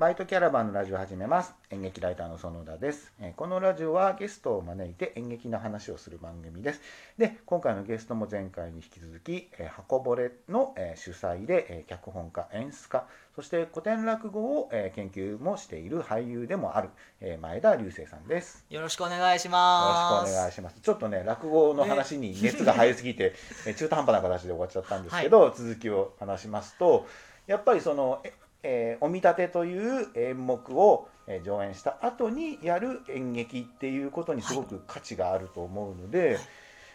バイトキャラバンのラジオを始めます。演劇ライターの園田です。えーこのラジオはゲストを招いて演劇の話をする番組です。で今回のゲストも前回に引き続きえー箱ぼれのえー主催でえー脚本家演出家そして古典落語をえー研究もしている俳優でもあるえー前田隆生さんです。よろしくお願いしよろします。くお願いします。ちょっとね、落語の話に熱が入りすぎて、え中途半端な形で終わっちゃったんですけど、続きを話しますと、やっぱりその、ええーお見立てという演目を、えー上演した後にやる演劇っていうことにすごく価値があると思うので、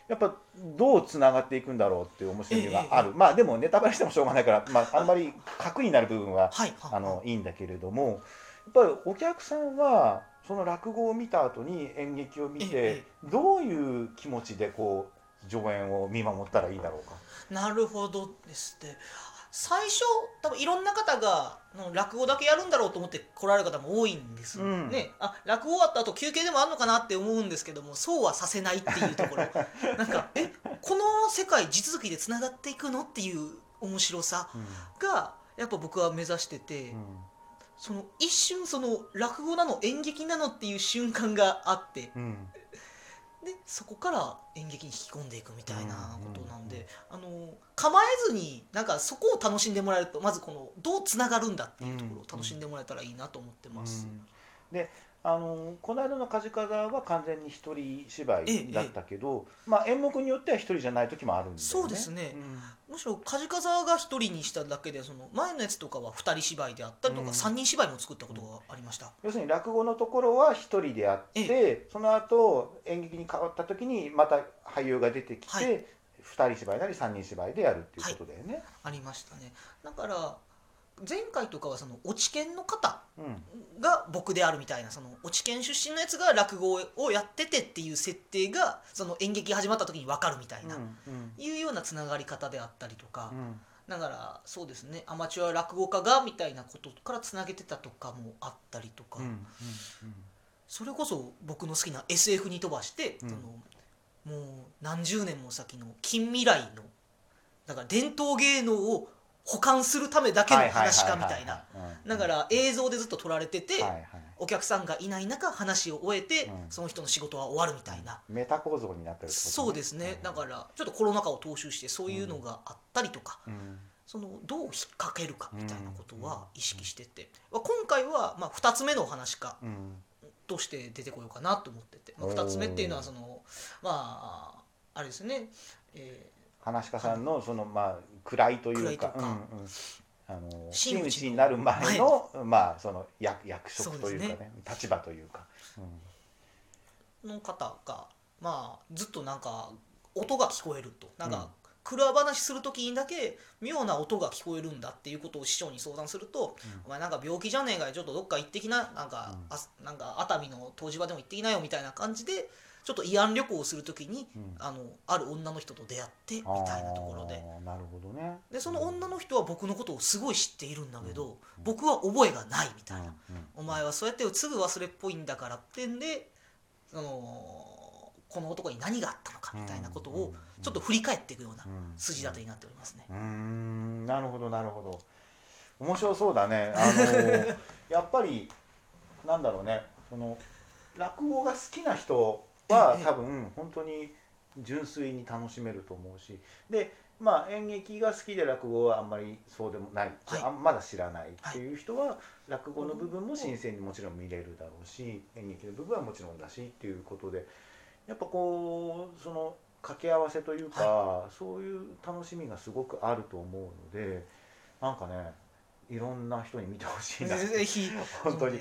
やっぱどうつながっていくんだろうっていう面白みがある、まあでもネタバレしてもしょうがないから、まあ、あんまり核になる部分ははい。あのいいんだけれどもやっぱりお客さんはその落語を見た後に演劇を見えてえどういう気持ちでこう上演を見守ったらいいだろうか？なるほどですって。最初多分いろんな方がの落語だけやるんだろうと思って来られる方も多いんです、うん。ねあ落語終わった後休憩でもあるのかなって思うんですけどもそうはさせないっていうところ。なんかえこの世界地続きでつながっていくのっていう面白さがやっぱ僕は目指してて、その一瞬その落語なの演劇なのっていう瞬間があってうんうんでそこから演劇に引き込んでいくみたいなことなんで、うんあの構えずになんかそこを楽しんでもらえるとまずこのどうつながるんだっていうところを楽しんでもらえたらいいなと思ってます。うんであのこの間の梶風は完全に一人芝居だったけど、まあ、演目によっては一人じゃない時もあるんだよね。そうですねうんむしろ梶風が一人にしただけでその前のやつとかは二人芝居であったりとかうん三人芝居も作ったことがありました。要するに落語のところは一人でやって、その後演劇に変わった時にまた俳優が出てきて、はい二人芝居なり三人芝居でやるっていうことだよね。ありましたね。だから前回とかはその落研の方うん。が僕であるみたいなその落研出身のやつが落語をやっててっていう設定がその演劇始まった時に分かるみたいな、いうようなつながり方であったりとか、うん。だからそうですねアマチュア落語家がみたいなことからつなげてたとかもあったりとか、それこそ僕の好きな SF に飛ばして、うん。そのもう何十年も先の近未来のだから伝統芸能を保管するためだけの話かみたいな。うん。だから映像でずっと撮られてて、はいはいお客さんがいない中話を終えて、うん。その人の仕事は終わるみたいな、メタ構造になってるってことそうですね、だからちょっとコロナ禍を踏襲してそういうのがあったりとか、うん。そのどう引っ掛けるかみたいなことは意識してて、まあ今回はまあ2つ目のお話家うん。として出てこようかなと思ってて、まあ、おー2つ目っていうのはそのまああれですね、え話し家さんのそのまあ位というかうんうん。あの真真打ちになる前のまあその役役職というかそうね。立場というか。うん。ーの方がまあずっとなんか音が聞こえると。なんうん。か蔵話する時にだけ妙な音が聞こえるんだっていうことを師匠に相談すると「お前なんか病気じゃねえかよちょっとどっか行ってきな。なんか,、あなんか熱海の湯治場でも行ってきなよ」みたいな感じでちょっと慰安旅行をする時に、うん。あのある女の人と出会ってみたいなところで。あーなるほどね。でその女の人は僕のことをすごい知っているんだけど、僕は覚えがないみたいな、お前はそうやってすぐ忘れっぽいんだからってんでそのこの男に何があったのかみたいなことをちょっと振り返っていくような筋立てになっておりますね。うーん。なるほどなるほど。面白そうだね。あの やっぱりなんだろうね。その落語が好きな人はええ。多分本当に純粋に楽しめると思うし。でまあ演劇が好きで落語はあんまりそうでもない、はい。あんまだ知らないっていう人は落語の部分も新鮮にもちろん見れるだろうし演劇の部分はもちろんだしっていうことで。やっぱこうその掛け合わせというか、そういう楽しみがすごくあると思うのでなんかねいろんな人に見てほしいな。ぜひ。本当に。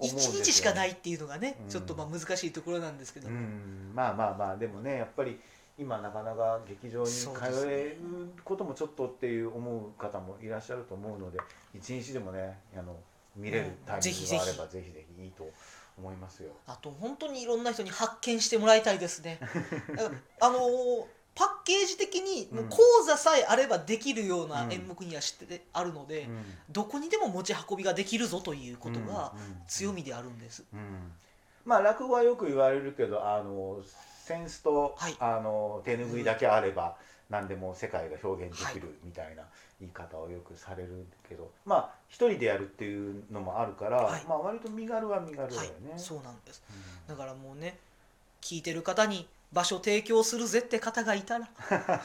日しかないっていうのがね、うん。ちょっとまあ難しいところなんですけど。うも、ん。まあまあまあでもねやっぱり今なかなか劇場に通えることもちょっとっていう思う方もいらっしゃると思うので一日でもねあの見れるタイミングがあればぜひぜひいいと思いますよ。あと本当にいろんな人に発見してもらいたいですね。あのーパッケージ的にもう講座さえあればできるような演目にはしてあるので、うん。どこにでも持ち運びができるぞということが強みであるんです。うん。まあ落語はよく言われるけどあのセンスと、はい。あの手拭いだけあれば何でも世界が表現できるみたいな言い方をよくされるけど、まあ一人でやるっていうのもあるから、はい。まあ割と身軽は身軽だはい。よね。そうなんです。うん。だからもうね聞いてる方に場所提供するぜって方がいたら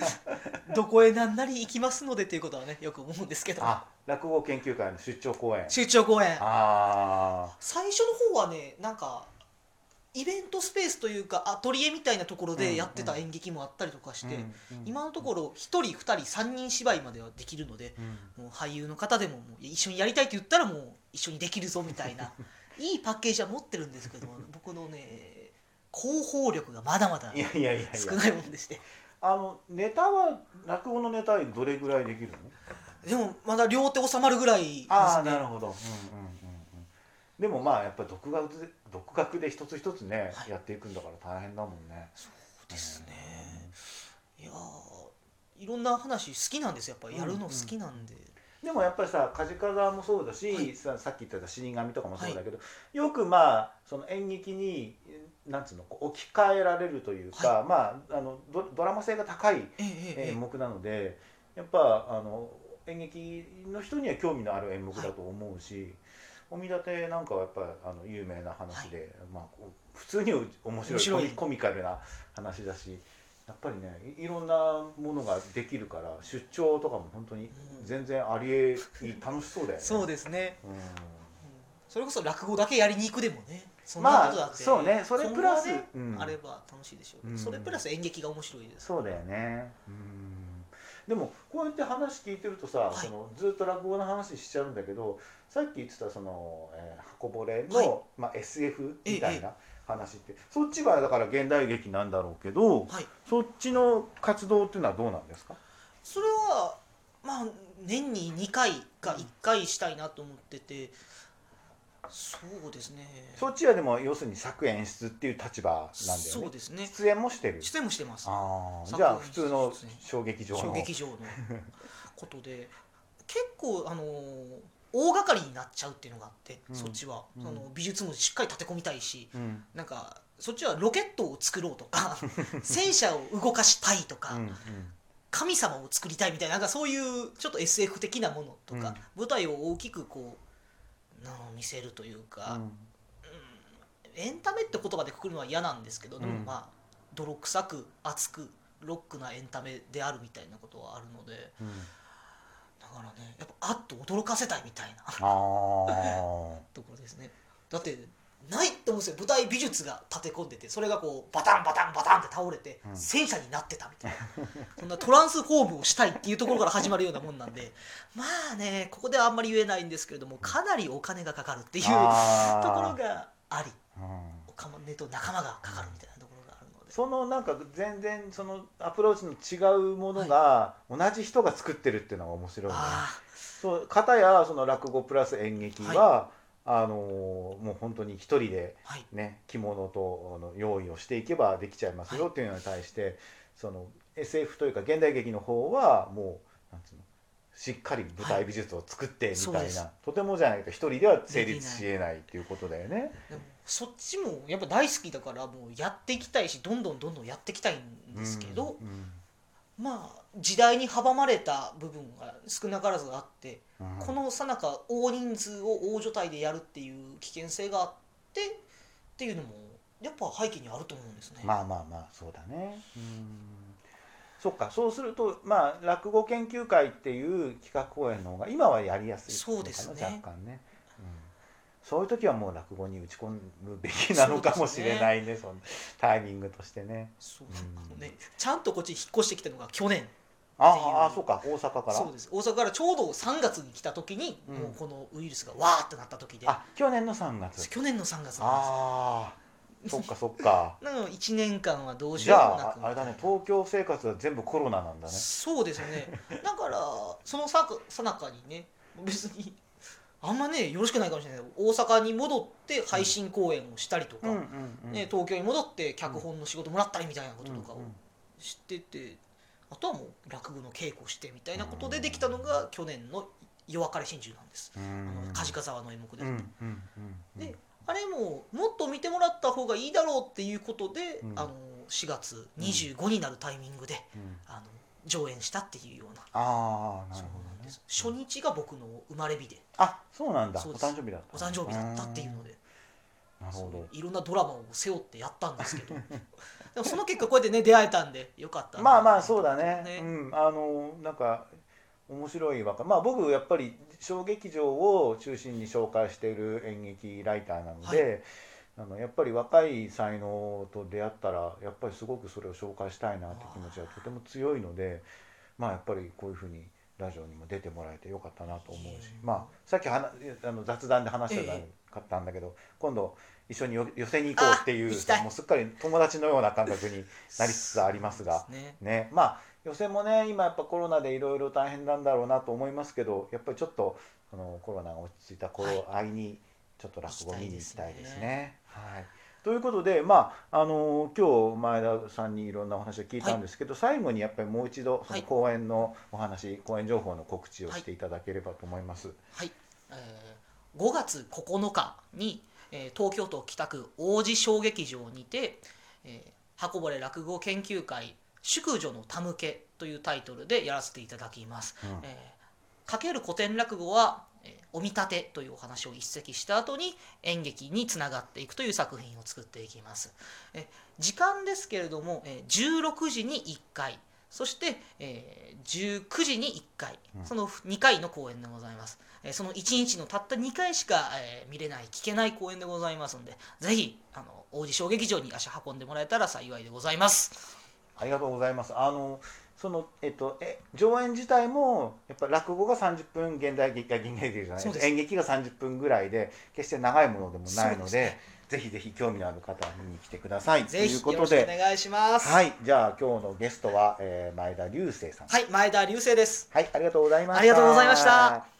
どこへなんなり行きますのでっていうことはねよく思うんですけど。あ落語研究会の出張公演。出張公演。あ最初の方はねなんかイベントスペースというかアトリエみたいなところでやってた演劇もあったりとかあして、今のところ1人2人3人芝居まではできるのでもう俳優の方でももう一緒にやりたいって言ったらもう一緒にできるぞみたいな いいパッケージは持ってるんですけど僕のね広報力がまだまだいやいやいや少ないもんでして。あのネタは落語のネタはどれぐらいできるの？でもまだ両手収まるぐらいですね。ああなるほど、うんうんうんうん、でもまあやっぱり独学で独学で一つ一つね、はい。やっていくんだから大変だもんね。そうですね。いやーいろんな話好きなんですよ。やっぱやるの好きなんで、でもやっぱりさ梶川もそうだし、はい。ささっき言った死神とかもそうだけど、よくまあその演劇になんつうの置き換えられるというか、まああのドドラマ性が高いええええええ。演目なのでやっぱあの演劇の人には興味のある演目だと思うし、お見立てなんかはやっぱりあの有名な話で、まあ普通に面白いコミカルな話だしやっぱりねいいろんなものができるから出張とかも本当に全然ありえ楽しそうだよね。そうですね。うん。それこそ落語だけやりに行くでもねそんなことだって、まあそうね。それプラスねうん。あれば楽しいでしょううん。それプラス演劇が面白いですそうだよね。うんでもこうやって話聞いてるとさ、はい。そのずっと落語の話しちゃうんだけどさっき言ってたその、えー箱ぼれの、はい。まあ、SF みたいな話って、そっちはだから現代劇なんだろうけど、はい。そっちの活動っていうのはどうなんですか？それはまあ年に2回か1回したいなと思っててそうですね。そっちはでも要するに作演出っていう立場なんだよね。そうですね。出演もしてる。出演もしてます。ああ作じゃあ普通の小劇場の。小劇場のことで。結構あの大掛かりになっちゃうっていうのがあって、うん。そっちは、うん。その美術もしっかり立て込みたいしうん。なんかそっちはロケットを作ろうとか 戦車を動かしたいとか、うんうん。神様を作りたいみたいななんかそういうちょっと SF 的なものとか、舞台を大きくこうな見せるというか、うん。エンタメって言葉でくくるのは嫌なんですけど、でもうん。まあ泥臭く熱くロックなエンタメであるみたいなことはあるのでうん。だからねやっぱあっと驚かせたいみたいな ところですね。だってないって思うんですよ。舞台美術が立て込んでてそれがこうバタンバタンバタンって倒れて、うん。戦車になってたみたいな。そんなトランスフォームをしたいっていうところから始まるようなもんなんで。まあねここではあんまり言えないんですけれどもかなりお金がかかるっていうところがあり。うん。お金と仲間がかかるみたいなところがあるので。そのなんか全然そのアプローチの違うものが同じ人が作ってるっていうのが面白いね。あそう片やその落語プラス演劇は、あのーもう本当に一人であはい。ね着物とあの用意をしていけばできちゃいますよっていうのに対して、その SF というか現代劇の方はもうなんつうのしっかり舞台美術を作ってみたいな、そうです。とてもじゃないと一人では成立しえないっていうことだよね。そっちもやっぱ大好きだからもうやっていきたいしどんどんどんどんやっていきたいんですけど、うんまあ時代に阻まれた部分が少なからずあって、うんこのさなか大人数を大所帯でやるっていう危険性があってっていうのもやっぱ背景にあると思うんですね。まあまあまあそうだね。うんそっかそうするとまあ落語研究会っていう企画公演の方が今はやりやすいそうですね若干ね、うん。そういう時はもう落語に打ち込むべきなのかもしれないねそのタイミングとしてね。そううんちゃんとこっちに引っ越してきたのが去年あああそうか大阪から。そうです大阪からちょうど3月に来た時に、うんもうこのウイルスがわーってなった時であ去年の3月。去年の3月ああそっかそっか。なので1年間はどうしじようもなくゃあああれだね東京生活は全部コロナなんだね。そうですよねだからそのささなかにね別にあんまねよろしくないかもしれない。けど大阪に戻って配信公演をしたりとか、ね、東京に戻って脚本の仕事もらったりみたいなこととかをしてて、あとはもう落語の稽古してみたいなことでできたのが去年の「夜別れ真珠」なんです、うあんの梶川の演目で、であれももっと見てもらった方がいいだろうっていうことで、うん。あの4月25になるタイミングで、うん。あの上演したっていうような。ああなるほどです初日が僕の生まれ日で。あそうなんだ。お誕生日だった。お誕生日だったっていうので。なるほど。いろんなドラマを背負ってやったんですけど。でもその結果こうやってね出会えたんでよかったなまあまあそうだね。ね。うん。あのなんか面白いわか。まあ僕やっぱり小劇場を中心に紹介している演劇ライターなので、あのやっぱり若い才能と出会ったらやっぱりすごくそれを紹介したいなって気持ちがとても強いのでまあやっぱりこういうふうにラジオにも出てもらえてよかったなと思うし、うんまあさっきはなあの雑談で話してえたかったんだけど、今度一緒によ寄せに行こうっていうもうすっかり友達のような感覚になりつつありますが。ね。ね。まあ予選もね今やっぱコロナでいろいろ大変なんだろうなと思いますけどやっぱりちょっとそのコロナが落ち着いた頃合い。にちょっと落語見に行きたいですね。はいということで、まああの今日前田さんにいろんなお話を聞いたんですけど、最後にやっぱりもう一度そのはい。公演のお話、公演情報の告知をしていただければと思います。はい、えー5月9日に、えー東京都北区王子小劇場にて「えー箱ぼれ落語研究会淑女のたむけ」というタイトルでやらせていただきます。うん。えーかける古典落語は、えーお見立てというお話を一席した後に演劇につながっていくという作品を作っていきます。えー時間ですけれども、えー16時に1回そして、えー19時に1回うんその2回の公演でございます。えーその1日のたった2回しか、えー見れない聞けない公演でございますのでぜひあの王子小劇場に足運んでもらえたら幸いでございます。ありがとうございます。あのそのえっとえ上演自体もやっぱ落語が30分現代劇が現代劇じゃないです演劇が30分ぐらいで決して長いものでもないのでねぜひぜひ興味のある方は見に来てください。ということで、お願いします。はい、じゃあ今日のゲストは、えー前田隆生さん。はい、前田流星です。はい、ありがとうございました。ありがとうございましたよ